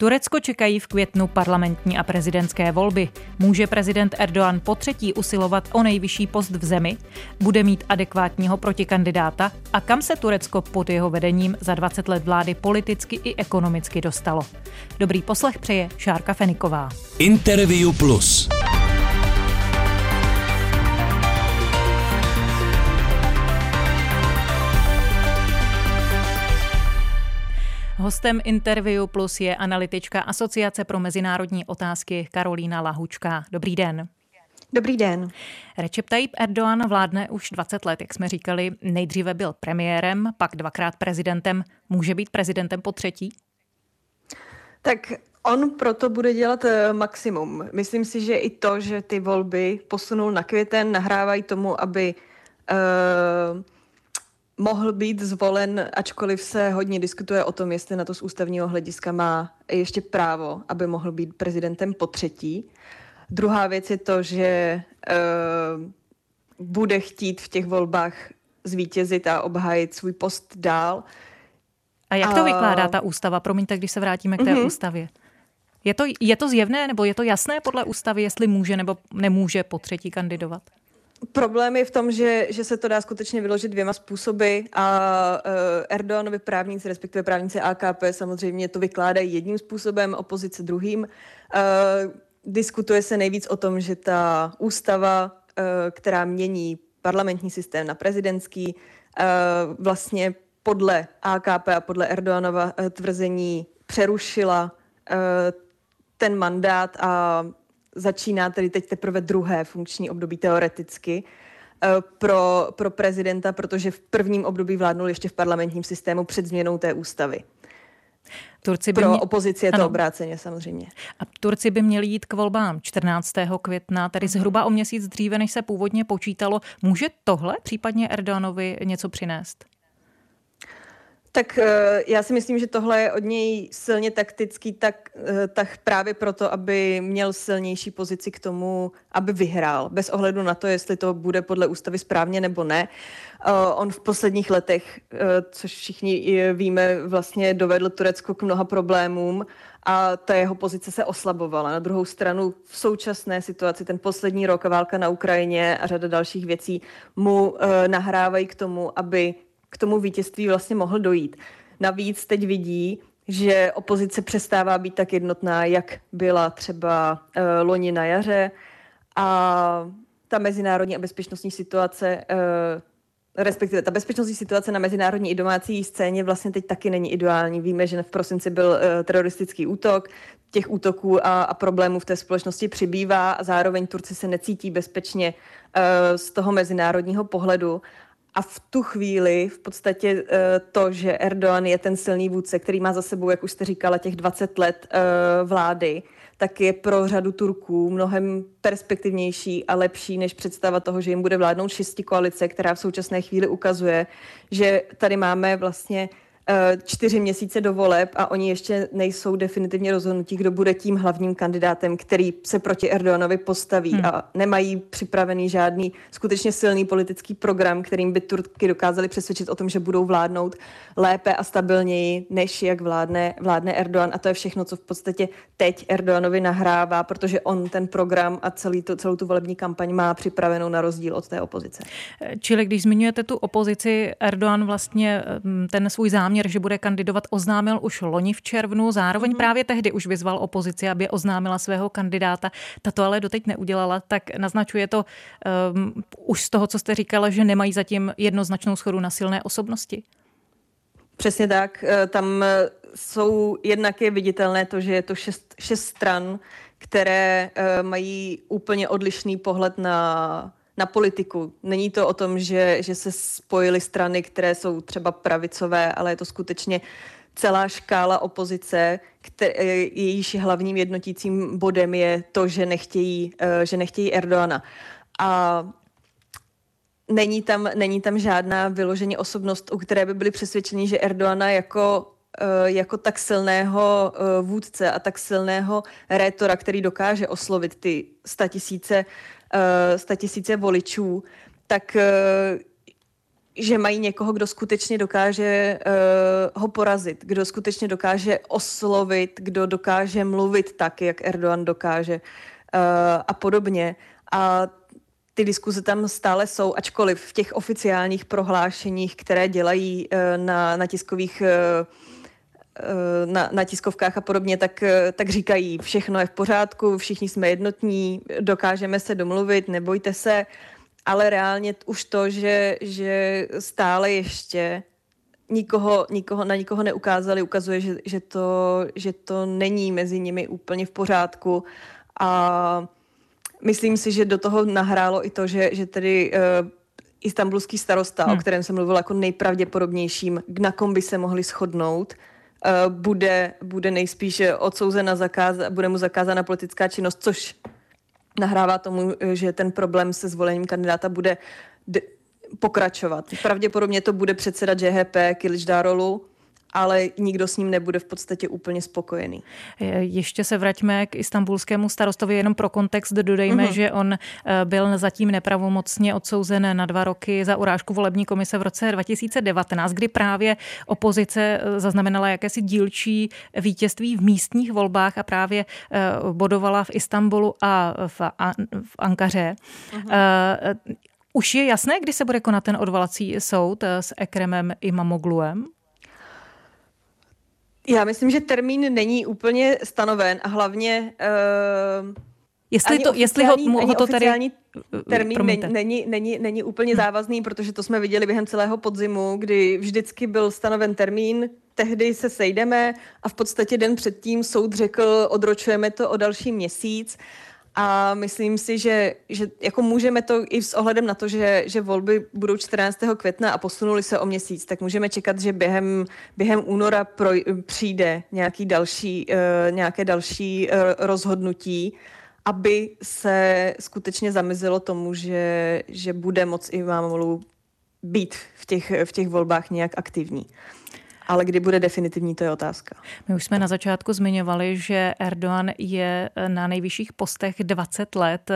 Turecko čekají v květnu parlamentní a prezidentské volby. Může prezident Erdoğan po třetí usilovat o nejvyšší post v zemi? Bude mít adekvátního protikandidáta? A kam se Turecko pod jeho vedením za 20 let vlády politicky i ekonomicky dostalo? Dobrý poslech přeje Šárka Feniková. Interview Plus. Hostem Interview Plus je analytička Asociace pro mezinárodní otázky Karolína Lahučka. Dobrý den. Dobrý den. Recep Tayyip Erdoğan vládne už 20 let, jak jsme říkali. Nejdříve byl premiérem, pak dvakrát prezidentem. Může být prezidentem po třetí? Tak on proto bude dělat eh, maximum. Myslím si, že i to, že ty volby posunul na květen, nahrávají tomu, aby uh, mohl být zvolen, ačkoliv se hodně diskutuje o tom, jestli na to z ústavního hlediska má ještě právo, aby mohl být prezidentem po třetí. Druhá věc je to, že uh, bude chtít v těch volbách zvítězit a obhájit svůj post dál. A jak to a... vykládá ta ústava? Promiňte, když se vrátíme k té uh-huh. ústavě. Je to, je to zjevné nebo je to jasné podle ústavy, jestli může nebo nemůže po třetí kandidovat? Problém je v tom, že, že se to dá skutečně vyložit dvěma způsoby a uh, Erdoganovi právníci, respektive právníci AKP samozřejmě to vykládají jedním způsobem, opozice druhým. Uh, diskutuje se nejvíc o tom, že ta ústava, uh, která mění parlamentní systém na prezidentský, uh, vlastně podle AKP a podle Erdoganova tvrzení přerušila uh, ten mandát a začíná tedy teď teprve druhé funkční období teoreticky eh, pro, pro prezidenta, protože v prvním období vládnul ještě v parlamentním systému před změnou té ústavy. Turci by Pro mě... opozici je to ano. obráceně samozřejmě. A Turci by měli jít k volbám 14. května, tedy zhruba o měsíc dříve, než se původně počítalo. Může tohle případně Erdoganovi něco přinést? Tak eh, já si myslím, že tohle je od něj silně taktický, tak, eh, tak právě proto, aby měl silnější pozici k tomu, aby vyhrál, bez ohledu na to, jestli to bude podle ústavy správně nebo ne. Eh, on v posledních letech, což všichni víme, vlastně dovedl Turecko k mnoha problémům a ta jeho pozice se oslabovala. Na druhou stranu v současné situaci, ten poslední rok a válka na Ukrajině a řada dalších věcí mu nahrávají k tomu, aby k tomu vítězství vlastně mohl dojít. Navíc teď vidí, že opozice přestává být tak jednotná, jak byla třeba uh, loni na jaře a ta mezinárodní a bezpečnostní situace, uh, respektive ta bezpečnostní situace na mezinárodní i domácí scéně vlastně teď taky není ideální. Víme, že v prosinci byl uh, teroristický útok, těch útoků a, a problémů v té společnosti přibývá a zároveň Turci se necítí bezpečně uh, z toho mezinárodního pohledu a v tu chvíli v podstatě eh, to, že Erdogan je ten silný vůdce, který má za sebou, jak už jste říkala, těch 20 let eh, vlády, tak je pro řadu Turků mnohem perspektivnější a lepší než představa toho, že jim bude vládnout šesti koalice, která v současné chvíli ukazuje, že tady máme vlastně čtyři měsíce do voleb a oni ještě nejsou definitivně rozhodnutí, kdo bude tím hlavním kandidátem, který se proti Erdoganovi postaví hmm. a nemají připravený žádný skutečně silný politický program, kterým by Turky dokázali přesvědčit o tom, že budou vládnout lépe a stabilněji, než jak vládne, vládne Erdogan. A to je všechno, co v podstatě teď Erdoganovi nahrává, protože on ten program a celý to, celou tu volební kampaň má připravenou na rozdíl od té opozice. Čili když zmiňujete tu opozici, Erdogan vlastně mm, ten svůj záměr záměr, že bude kandidovat, oznámil už loni v červnu. Zároveň mm-hmm. právě tehdy už vyzval opozici, aby oznámila svého kandidáta. Tato ale doteď neudělala, tak naznačuje to um, už z toho, co jste říkala, že nemají zatím jednoznačnou schodu na silné osobnosti. Přesně tak. Eh, tam eh, jsou jednak je viditelné to, že je to šest, šest stran, které uh, mají úplně odlišný pohled na na politiku. Není to o tom, že, že se spojily strany, které jsou třeba pravicové, ale je to skutečně celá škála opozice, které, jejíž hlavním jednotícím bodem je to, že nechtějí, eh, že nechtějí Erdoana. A není tam, není tam žádná vyloženě osobnost, u které by byli přesvědčeni, že Erdoana jako jako tak silného eh, vůdce a tak silného rétora, který dokáže oslovit ty statisíce uh, tisíce voličů, tak že mají někoho, kdo skutečně dokáže ho porazit, kdo skutečně dokáže oslovit, kdo dokáže mluvit tak, jak Erdogan dokáže a podobně. A ty diskuze tam stále jsou, ačkoliv v těch oficiálních prohlášeních, které dělají na, na tiskových uh, na, na tiskovkách a podobně, tak, tak říkají, všechno je v pořádku, všichni jsme jednotní, dokážeme se domluvit, nebojte se, ale reálně už to, že, že stále ještě nikoho, nikoho, na nikoho neukázali, ukazuje, že, že, to, že to není mezi nimi úplně v pořádku a myslím si, že do toho nahrálo i to, že, že tedy uh, istambulský starosta, hmm. o kterém jsem mluvil jako nejpravděpodobnějším, na kom by se mohli shodnout, uh, bude, bude nejspíš odsouzena, zakáz, bude mu zakázána politická činnost, což nahrává tomu, že ten problém se zvolením kandidáta bude pokračovat. Pravděpodobně to bude předseda JHP Kiličdárolu, ale nikdo s ním nebude v podstatě úplně spokojený. Ještě se vraťme k istambulskému starostovi, jenom pro kontext dodejme, uh-huh. že on eh, byl zatím nepravomocně odsouzen na dva roky za urážku volební komise v roce 2019, kdy právě opozice eh, zaznamenala jakési dílčí vítězství v místních volbách a právě eh, bodovala v Istanbulu a v, Ankaře. Uh-huh. Už je jasné, kdy se bude konat ten odvolací soud s Ekremem Imamogluem? Já myslím, že termín není úplně stanoven a hlavně uh, Jestli, to, jestli ho, ho to tady... Termín není, není, není, není úplně závazný, protože to jsme viděli během celého podzimu, kdy vždycky byl stanoven termín, tehdy se sejdeme a v podstatě den předtím soud řekl, odročujeme to o další měsíc. A myslím si, že, že jako můžeme to i s ohledem na to, že, že volby budou 14. května a posunuli se o měsíc, tak můžeme čekat, že během, během února pro, přijde nějaký další, uh, nějaké další uh, rozhodnutí, aby se skutečně zamizilo tomu, že, že bude moc i Mámolu být v těch, v těch volbách nějak aktivní. Ale kdy bude definitivní, to je otázka. My už jsme na začátku zmiňovali, že Erdogan je na nejvyšších postech 20 let.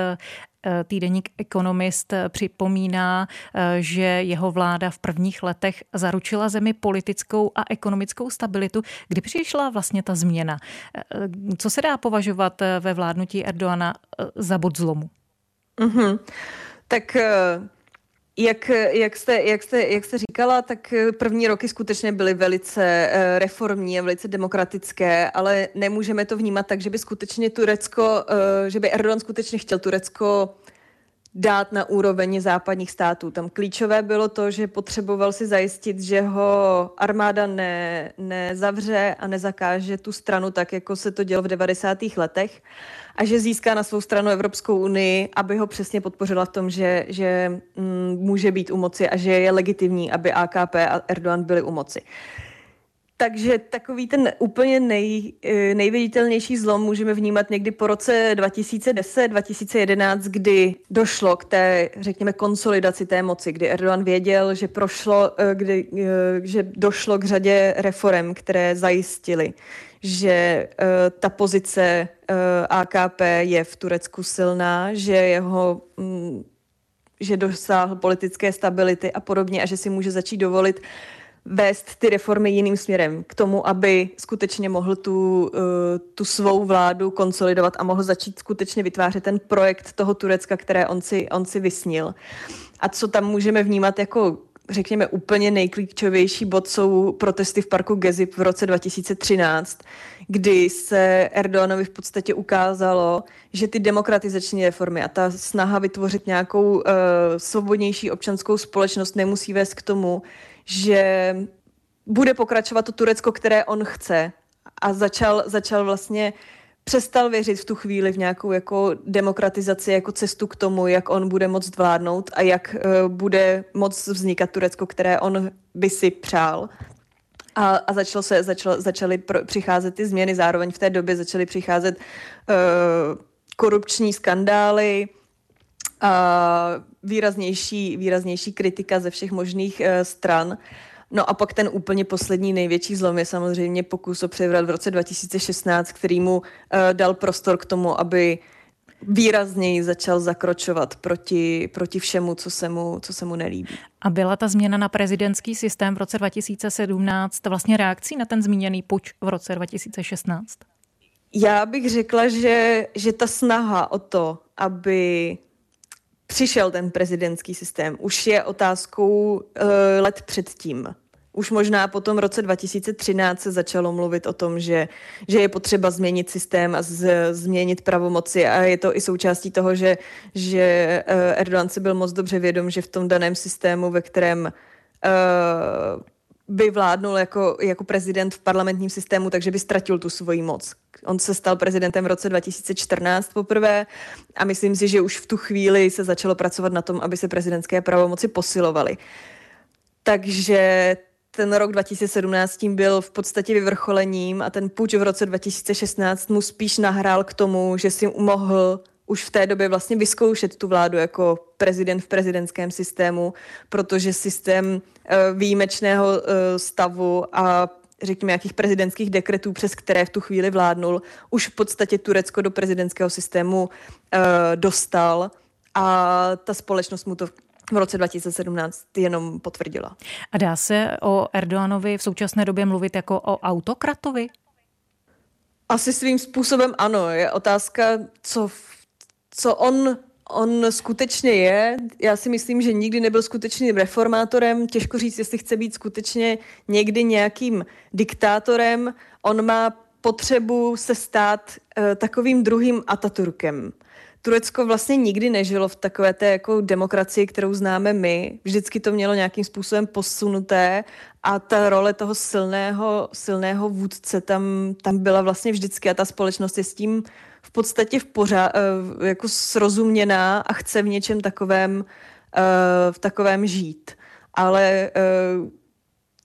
Týdeník Economist připomíná, že jeho vláda v prvních letech zaručila zemi politickou a ekonomickou stabilitu. Kdy přišla vlastně ta změna? Co se dá považovat ve vládnutí Erdoana za bod zlomu? Mm-hmm. Tak jak, jak, jste, jak, jste, jak jste říkala, tak první roky skutečně byly velice eh, reformní a velice demokratické, ale nemůžeme to vnímat tak, že by skutečně Turecko, eh, že by Erdogan skutečně chtěl Turecko dát na úroveň západních států. Tam klíčové bylo to, že potřeboval si zajistit, že ho armáda ne, nezavře a nezakáže tu stranu tak, jako se to dělo v 90. letech a že získá na svou stranu Evropskou unii, aby ho přesně podpořila v tom, že, že mm, může být u moci a že je legitimní, aby AKP a Erdogan byli u moci. Takže takový ten úplně nej, eh, nejviditelnější zlom můžeme vnímat někdy po roce 2010-2011, kdy došlo k té, řekněme, konsolidaci té moci, kdy Erdogan věděl, že prošlo, eh, kdy, eh, že došlo k řadě reform, které zajistily, že ta pozice AKP je v Turecku silná, že jeho mm, že dosáhl politické stability a podobně a že si může začít dovolit uh, vést ty reformy jiným směrem, k tomu, aby skutečně mohl tu, uh, tu svou vládu konsolidovat a mohl začít skutečně vytvářet ten projekt toho Turecka, které on si, on si vysnil. A co tam můžeme vnímat jako řekněme, úplně nejklíčovější bod jsou protesty v parku Gezi v roce 2013, kdy se Erdoganovi v podstatě ukázalo, že ty demokratizační reformy a ta snaha vytvořit nějakou uh, svobodnější občanskou společnost nemusí vést k tomu, že bude pokračovat to Turecko, které on chce. A začal, začal vlastně přestal věřit v tu chvíli v nějakou jako demokratizaci, jako cestu k tomu, jak on bude moct vládnout a jak uh, bude moc vznikat Turecko, které on by si přál. A, a začalo se, začalo, začaly pro, přicházet ty změny, zároveň v té době začaly přicházet uh, korupční skandály, a výraznější, výraznější kritika ze všech možných uh, stran. No a pak ten úplně poslední největší zlom je samozřejmě pokus o převrat v roce 2016, který mu uh, dal prostor k tomu, aby výrazněji začal zakročovat proti, proti všemu, co se, mu, co se mu nelíbí. A byla ta změna na prezidentský systém v roce 2017 vlastně reakcí na ten zmíněný puč v roce 2016? Já bych řekla, že, že ta snaha o to, aby přišel ten prezidentský systém, už je otázkou uh, let předtím. Už možná po tom roce 2013 se začalo mluvit o tom, že, že je potřeba změnit systém a z, změnit pravomoci a je to i součástí toho, že, že eh, Erdogan si byl moc dobře vědom, že v tom daném systému, ve kterém uh, by vládnul jako, jako prezident v parlamentním systému, takže by ztratil tu svoji moc. On se stal prezidentem v roce 2014 poprvé a myslím si, že už v tu chvíli se začalo pracovat na tom, aby se prezidentské pravomoci posilovaly. Takže ten rok 2017 tím byl v podstatě vyvrcholením a ten půjč v roce 2016 mu spíš nahrál k tomu, že si mohl už v té době vlastně vyzkoušet tu vládu jako prezident v prezidentském systému, protože systém eh, výjimečného eh, stavu a řekněme, nějakých prezidentských dekretů, přes které v tu chvíli vládnul, už v podstatě Turecko do prezidentského systému uh, dostal a ta společnost mu to v roce 2017 jenom potvrdila. A dá se o Erdoganovi v současné době mluvit jako o autokratovi? Asi svým způsobem ano. Je otázka, co, co on on skutečně je. Já si myslím, že nikdy nebyl skutečným reformátorem. Těžko říct, jestli chce být skutečně někdy nějakým diktátorem. On má potřebu se stát uh, takovým druhým Ataturkem. Turecko vlastně nikdy nežilo v takové té jako demokracii, kterou známe my. Vždycky to mělo nějakým způsobem posunuté a ta role toho silného, silného vůdce tam, tam byla vlastně vždycky a ta společnost je s tím v podstatě v pořád, eh, jako srozuměná a chce v něčem takovém, eh, v takovém žít. Ale eh,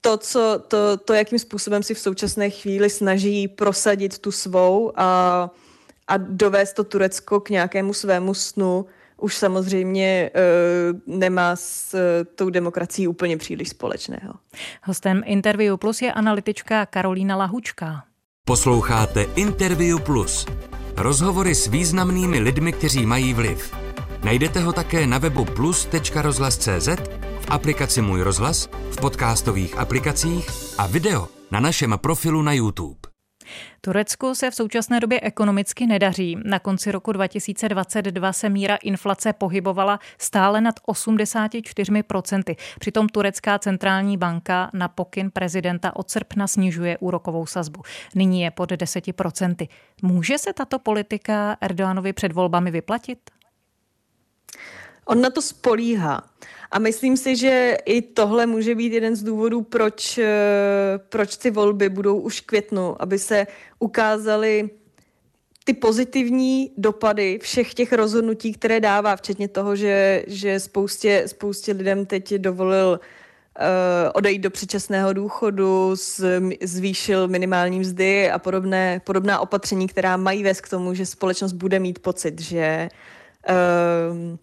to, co, to, to, jakým způsobem si v současné chvíli snaží prosadit tu svou a a dovést to Turecko k nějakému svému snu, už samozřejmě uh, nemá s uh, tou demokracií úplně příliš společného. Hostem Interview Plus je analytička Karolína Lahučka. Posloucháte Interview Plus. Rozhovory s významnými lidmi, kteří mají vliv. Najdete ho také na webu plus.rozhlas.cz, v aplikaci Můj rozhlas, v podcastových aplikacích a video na našem profilu na YouTube. Turecku se v současné době ekonomicky nedaří. Na konci roku 2022 se míra inflace pohybovala stále nad 84%. Přitom turecká centrální banka na pokyn prezidenta od srpna snižuje úrokovou sazbu. Nyní je pod 10%. Může se tato politika Erdoganovi před volbami vyplatit? On na to spolíhá. A myslím si, že i tohle může být jeden z důvodů, proč, eh, proč ty volby budou už květnu, aby se ukázaly ty pozitivní dopady všech těch rozhodnutí, které dává, včetně toho, že, že spoustě, spoustě lidem teď dovolil uh, odejít do předčasného důchodu, zvýšil minimální mzdy a podobné, podobná opatření, která mají vést k tomu, že společnost bude mít pocit, že uh,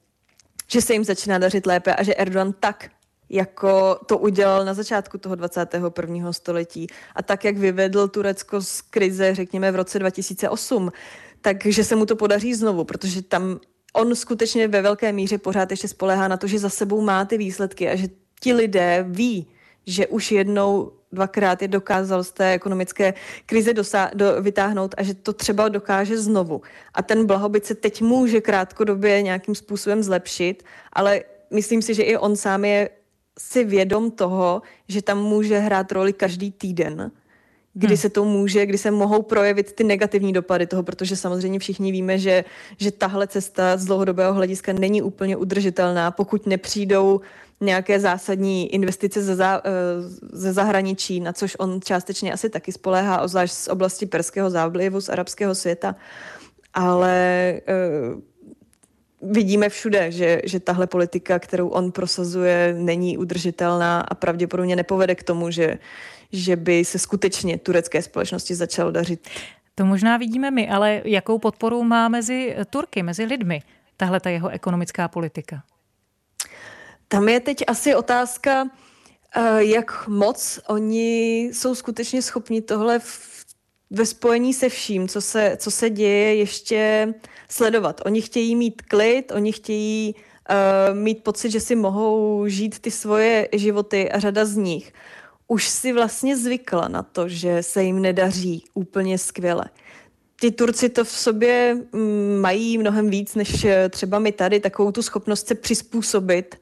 že se jim začíná dařit lépe a že Erdogan tak jako to udělal na začátku toho 21. století a tak, jak vyvedl Turecko z krize, řekněme, v roce 2008, takže se mu to podaří znovu, protože tam on skutečně ve velké míře pořád ještě spolehá na to, že za sebou má ty výsledky a že ti lidé ví, že už jednou dvakrát je dokázal z té ekonomické krize dosá- do, vytáhnout a že to třeba dokáže znovu. A ten blahobyt se teď může krátkodobě nějakým způsobem zlepšit, ale myslím si, že i on sám je si vědom toho, že tam může hrát roli každý týden, kdy hmm. se to může, kdy se mohou projevit ty negativní dopady toho, protože samozřejmě všichni víme, že, že tahle cesta z dlouhodobého hlediska není úplně udržitelná, pokud nepřijdou nějaké zásadní investice ze, za, eh, ze zahraničí, na což on částečně asi taky spoléhá, ozvlášť z oblasti perského záblivu, z arabského světa. Ale uh, vidíme všude, že, že tahle politika, kterou on prosazuje, není udržitelná a pravděpodobně nepovede k tomu, že, že by se skutečně turecké společnosti začalo dařit. To možná vidíme my, ale jakou podporu má mezi Turky, mezi lidmi tahle ta jeho ekonomická politika? Tam je teď asi otázka, eh, jak moc oni jsou skutečně schopni tohle ve spojení se vším, co se, co se děje, ještě sledovat. Oni chtějí mít klid, oni chtějí uh, mít pocit, že si mohou žít ty svoje životy a řada z nich už si vlastně zvykla na to, že se jim nedaří úplně skvěle. Ty Turci to v sobě mm, mají mnohem víc než eh, třeba my tady, takovou tu schopnost se přizpůsobit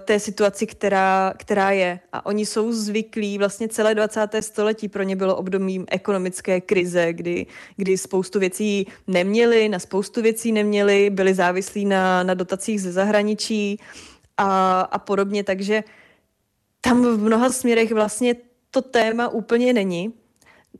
té situaci, která, která je. A oni jsou zvyklí, vlastně celé 20. století pro ně bylo obdobím ekonomické krize, kdy, kdy spoustu věcí neměli, na spoustu věcí neměli, byli závislí na, na dotacích ze zahraničí a, a podobně, takže tam v mnoha směrech vlastně to téma úplně není.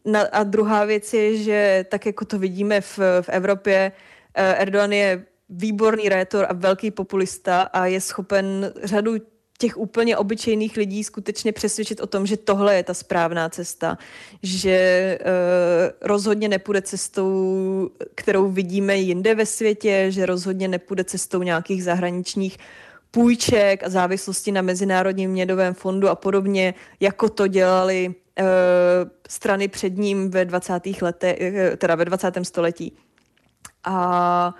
Na, a druhá věc je, že tak jako to vidíme v, v Evropě, eh, Erdogan je výborný rétor a velký populista a je schopen řadu těch úplně obyčejných lidí skutečně přesvědčit o tom, že tohle je ta správná cesta, že uh, rozhodně nepůjde cestou, kterou vidíme jinde ve světě, že rozhodně nepůjde cestou nějakých zahraničních půjček a závislosti na Mezinárodním měnovém fondu a podobně, jako to dělali uh, strany před ním ve 20. letech, teda ve 20. století. A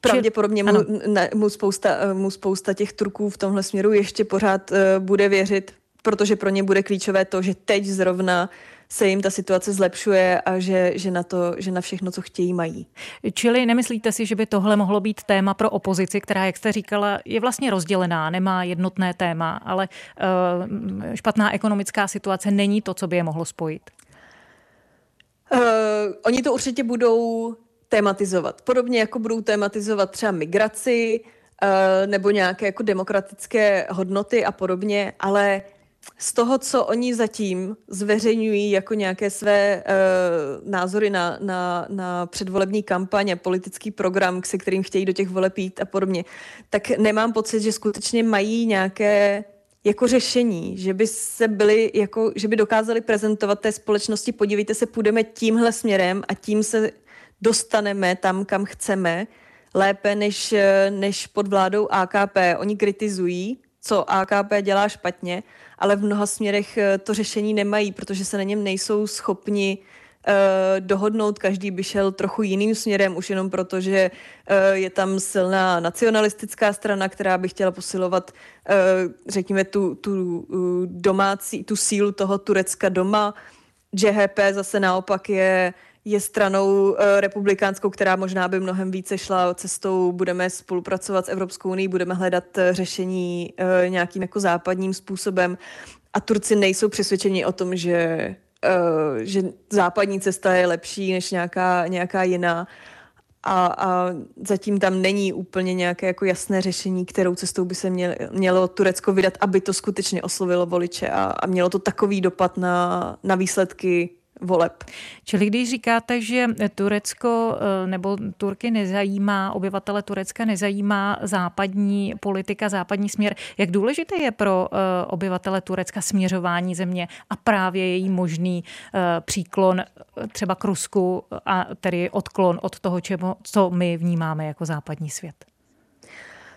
pravděpodobně mu, ne, mu, spousta, eh, mu spousta těch Turků v tomhle směru ještě pořád uh, bude věřit, protože pro ně bude klíčové to, že teď zrovna se jim ta situace zlepšuje a že, že, na to, že na všechno, co chtějí, mají. Čili nemyslíte si, že by tohle mohlo být téma pro opozici, která, jak jste říkala, je vlastně rozdělená, nemá jednotné téma, ale uh, špatná ekonomická situace není to, co by je mohlo spojit? Uh, oni to určitě budou tématizovat. Podobně jako budou tématizovat třeba migraci uh, nebo nějaké jako demokratické hodnoty a podobně, ale z toho, co oni zatím zveřejňují jako nějaké své uh, názory na, na, na předvolební kampaně, politický program, se kterým chtějí do těch voleb jít a podobně, tak nemám pocit, že skutečně mají nějaké jako řešení, že by se byli, jako, že by dokázali prezentovat té společnosti, podívejte se, půjdeme tímhle směrem a tím se dostaneme tam, kam chceme, lépe než, než pod vládou AKP. Oni kritizují, co AKP dělá špatně, ale v mnoha směrech eh, to řešení nemají, protože se na něm nejsou schopni uh, dohodnout. Každý by šel trochu jiným směrem, už jenom proto, že uh, je tam silná nacionalistická strana, která by chtěla posilovat, uh, řekněme, tu, tu uh, domácí, tu sílu toho Turecka doma. JHP zase naopak je je stranou uh, republikánskou, která možná by mnohem více šla cestou, budeme spolupracovat s Evropskou unii, budeme hledat uh, řešení uh, nějakým jako západním způsobem. A Turci nejsou přesvědčeni o tom, že, že západní cesta je lepší než nějaká, nějaká jiná. A, a zatím tam není úplně nějaké jako jasné řešení, kterou cestou by se měl, mělo Turecko vydat, aby to skutečně oslovilo voliče a, a mělo to takový dopad na, na výsledky voleb. Čili když říkáte, že Turecko eh, nebo Turky nezajímá, obyvatele Turecka nezajímá západní politika, západní směr, jak důležité je pro eh, obyvatele Turecka směřování země a právě její možný eh, příklon třeba k Rusku a tedy odklon od toho, čemu, co my vnímáme jako západní svět?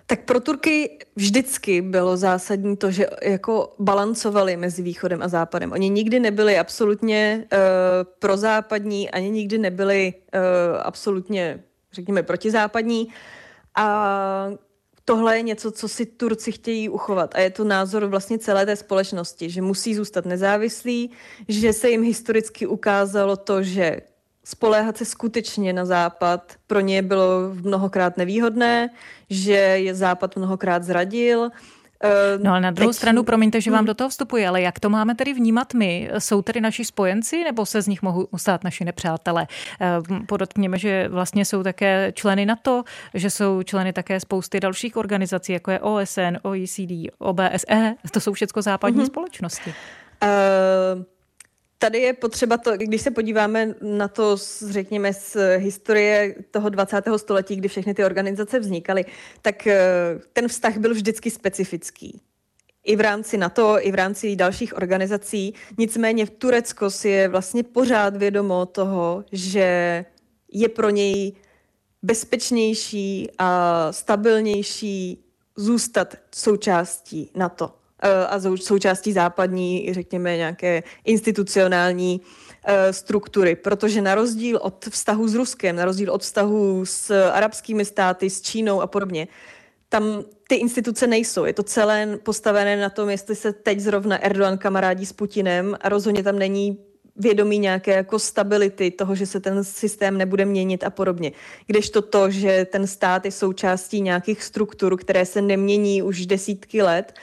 Tak pro Turky vždycky bylo zásadní to, že jako balancovali mezi východem a západem. Oni nikdy nebyli absolutně uh, prozápadní, ani nikdy nebyli uh, absolutně, řekněme, protizápadní. A tohle je něco, co si Turci chtějí uchovat a je to názor vlastně celé té společnosti, že musí zůstat nezávislí, že se jim historicky ukázalo to, že spoléhat se skutečně na Západ pro ně bylo mnohokrát nevýhodné, že je Západ mnohokrát zradil. Eh, no ale na druhou Teď... stranu, promiňte, že vám hmm. do toho vstupuji, ale jak to máme tedy vnímat my? Jsou tedy naši spojenci nebo se z nich mohou stát naši nepřátelé? Eh, podotkněme, že vlastně jsou také členy NATO, že jsou členy také spousty dalších organizací, jako je OSN, OECD, OBSE, to jsou všechno západní mm-hmm. společnosti. Uh tady je potřeba to, když se podíváme na to, řekněme, z historie toho 20. století, kdy všechny ty organizace vznikaly, tak eh, ten vztah byl vždycky specifický. I v rámci NATO, i v rámci dalších organizací. Nicméně v Turecko si je vlastně pořád vědomo toho, že je pro něj bezpečnější a stabilnější zůstat součástí NATO. Eh, a součástí západní, řekněme, nějaké institucionální struktury, protože na rozdíl od vztahu s Ruskem, na rozdíl od vztahu s arabskými státy, s Čínou a podobně, tam ty instituce nejsou. Je to celé postavené na tom, jestli se teď zrovna Erdogan kamarádí s Putinem a rozhodně tam není vědomí nějaké jako stability toho, že se ten systém nebude měnit a podobně. Kdežto to, že ten stát je součástí nějakých struktur, které se nemění už desítky let,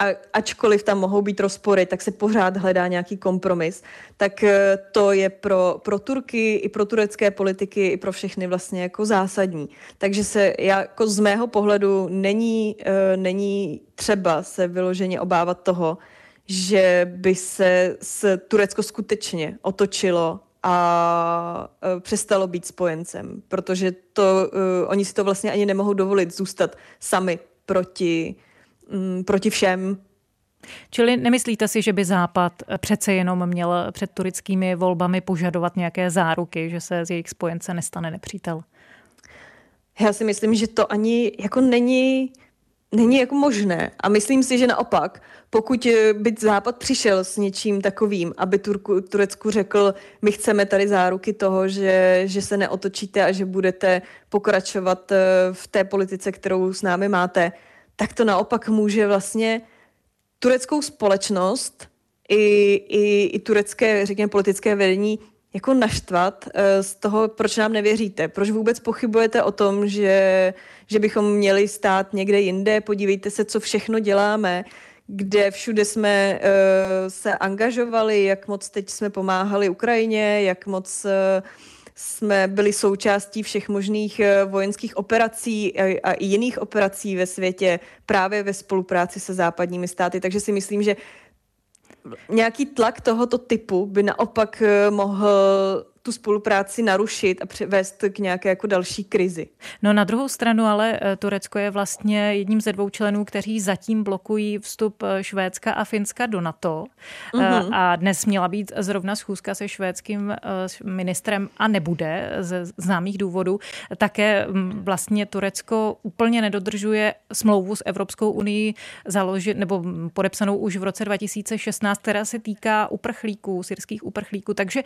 a ačkoliv tam mohou být rozpory, tak se pořád hledá nějaký kompromis, tak eh, to je pro, pro Turky i pro turecké politiky i pro všechny vlastně jako zásadní. Takže se jako z mého pohledu není, uh, není třeba se vyloženě obávat toho, že by se s Turecko skutečně otočilo a uh, přestalo být spojencem, protože to, uh, oni si to vlastně ani nemohou dovolit zůstat sami proti mm, proti všem. Čili nemyslíte si, že by Západ přece jenom měl před tureckými volbami požadovat nějaké záruky, že se z jejich spojence nestane nepřítel? Já si myslím, že to ani jako není, není jako možné. A myslím si, že naopak, pokud by Západ přišel s něčím takovým, aby Turku, Turecku řekl, my chceme tady záruky toho, že, že se neotočíte a že budete pokračovat eh, v té politice, kterou s námi máte, tak to naopak může vlastně tureckou společnost i, i, i turecké, řekněme, politické vedení jako naštvat uh, z toho, proč nám nevěříte. Proč vůbec pochybujete o tom, že, že bychom měli stát někde jinde? Podívejte se, co všechno děláme, kde všude jsme uh, se angažovali, jak moc teď jsme pomáhali Ukrajině, jak moc uh, jsme byli součástí všech možných eh, vojenských operací a i jiných operací ve světě právě ve spolupráci se západními státy. Takže si myslím, že nějaký tlak tohoto typu by naopak eh, mohl tu spolupráci narušit a přivést k nějaké jako další krizi. No na druhou stranu ale eh, Turecko je vlastně jedním ze dvou členů, kteří zatím blokují vstup eh, Švédska a Finska do NATO. Mm-hmm. A dnes měla být zrovna schůzka se švédským ministrem a nebude ze známých důvodů. Také mm, vlastně Turecko úplně nedodržuje smlouvu s Evropskou unii založit, nebo podepsanou už v roce 2016, která se týká uprchlíků, syrských uprchlíků. Takže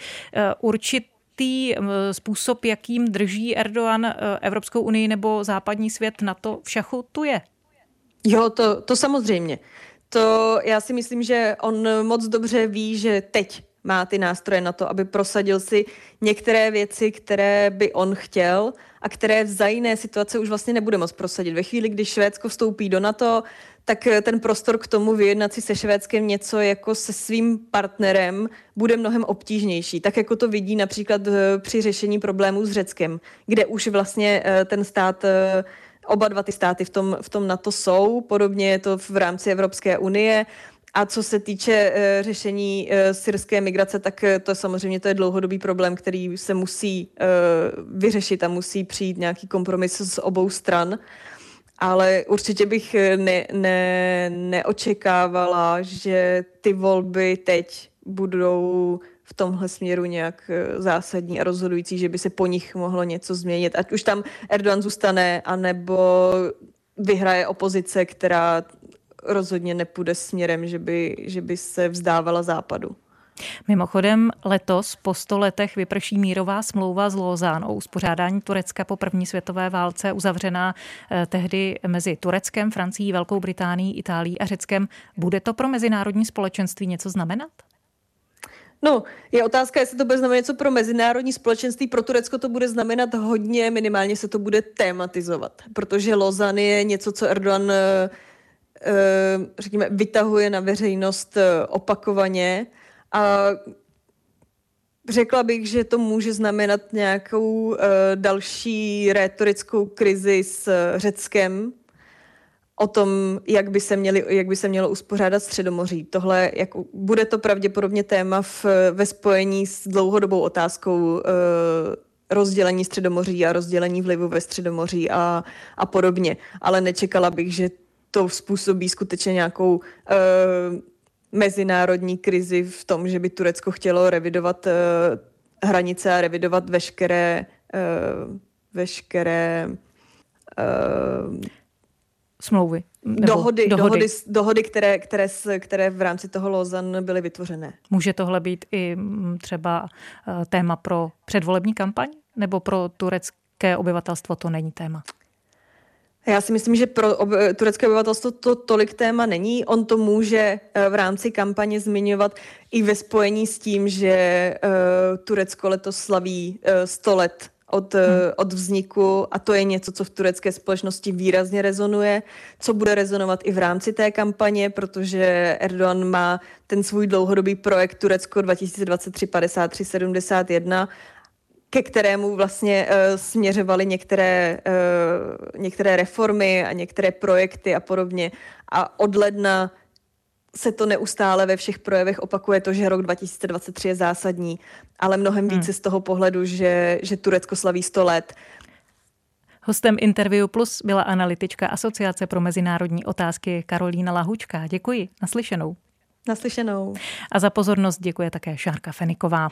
určitě tý způsob, jakým drží Erdogan e, Evropskou unii nebo západní svět na to v šachu, tu je. Jo, to, to samozřejmě. To já si myslím, že on moc dobře ví, že teď má ty nástroje na to, aby prosadil si některé věci, které by on chtěl a které za jiné situace už vlastně nebude moc prosadit. Ve chvíli, kdy Švédsko vstoupí do NATO, tak eh, ten prostor k tomu vyjednat si se Švédskem něco jako se svým partnerem bude mnohem obtížnější. Tak jako to vidí například eh, při řešení problémů s Řeckem, kde už vlastně eh, ten stát Oba dva ty státy v tom, v tom NATO jsou, podobně je to v rámci Evropské unie. A co se týče uh, řešení uh, syrské migrace, tak uh, to samozřejmě to je dlouhodobý problém, který se musí vyřešit a musí přijít nějaký kompromis z obou stran. Ale určitě bych ne, ne, neočekávala, že ty volby teď budou v tomhle směru nějak zásadní a rozhodující, že by se po nich mohlo něco změnit. Ať už tam Erdogan zůstane, anebo vyhraje opozice, která rozhodně nepůjde směrem, že by, že by se vzdávala západu. Mimochodem letos po sto letech vyprší mírová smlouva s Lozánou, uspořádání Turecka po první světové válce, uzavřená eh, tehdy mezi Tureckem, Francií, Velkou Británií, Itálií a Řeckem. Bude to pro mezinárodní společenství něco znamenat? No, je otázka, jestli to bude znamenat něco pro mezinárodní společenství. Pro Turecko to bude znamenat hodně, minimálně se to bude tématizovat, protože Lozan je něco, co Erdogan Eh, řekněme, vytahuje na veřejnost eh, opakovaně a Řekla bych, že to může znamenat nějakou uh, další rétorickou krizi s Řeckem o tom, jak by se, měli, jak by se mělo uspořádat Středomoří. Tohle, jak, bude to pravděpodobně téma v, ve spojení s dlouhodobou otázkou uh, rozdělení Středomoří a rozdělení vlivu ve Středomoří a, a podobně. Ale nečekala bych, že to způsobí skutečně nějakou uh, mezinárodní krizi v tom, že by Turecko chtělo revidovat uh, hranice a revidovat veškeré, uh, veškeré smlouvy. dohody, dohody. dohody, dohody které, které, které v rámci toho Lozan byly vytvořené. Může tohle být i mm, třeba eh, téma pro předvolební kampaň? Nebo pro turecké obyvatelstvo to není téma? Já si myslím, že pro ob- turecké obyvatelstvo to tolik téma není. On to může uh, v rámci kampaně zmiňovat i ve spojení s tím, že uh, Turecko letos slaví uh, 100 let od, hmm. od vzniku a to je něco, co v turecké společnosti výrazně rezonuje, co bude rezonovat i v rámci té kampaně, protože Erdogan má ten svůj dlouhodobý projekt Turecko 2023-53-71 ke kterému vlastně uh, směřovaly některé, uh, některé reformy a některé projekty a podobně. A od ledna se to neustále ve všech projevech opakuje to, že rok 2023 je zásadní, ale mnohem více hmm. z toho pohledu, že, že Turecko slaví 100 let. Hostem Interview Plus byla analytička Asociace pro mezinárodní otázky Karolína Lahučka. Děkuji. Naslyšenou. Naslyšenou. A za pozornost děkuje také Šárka Feniková.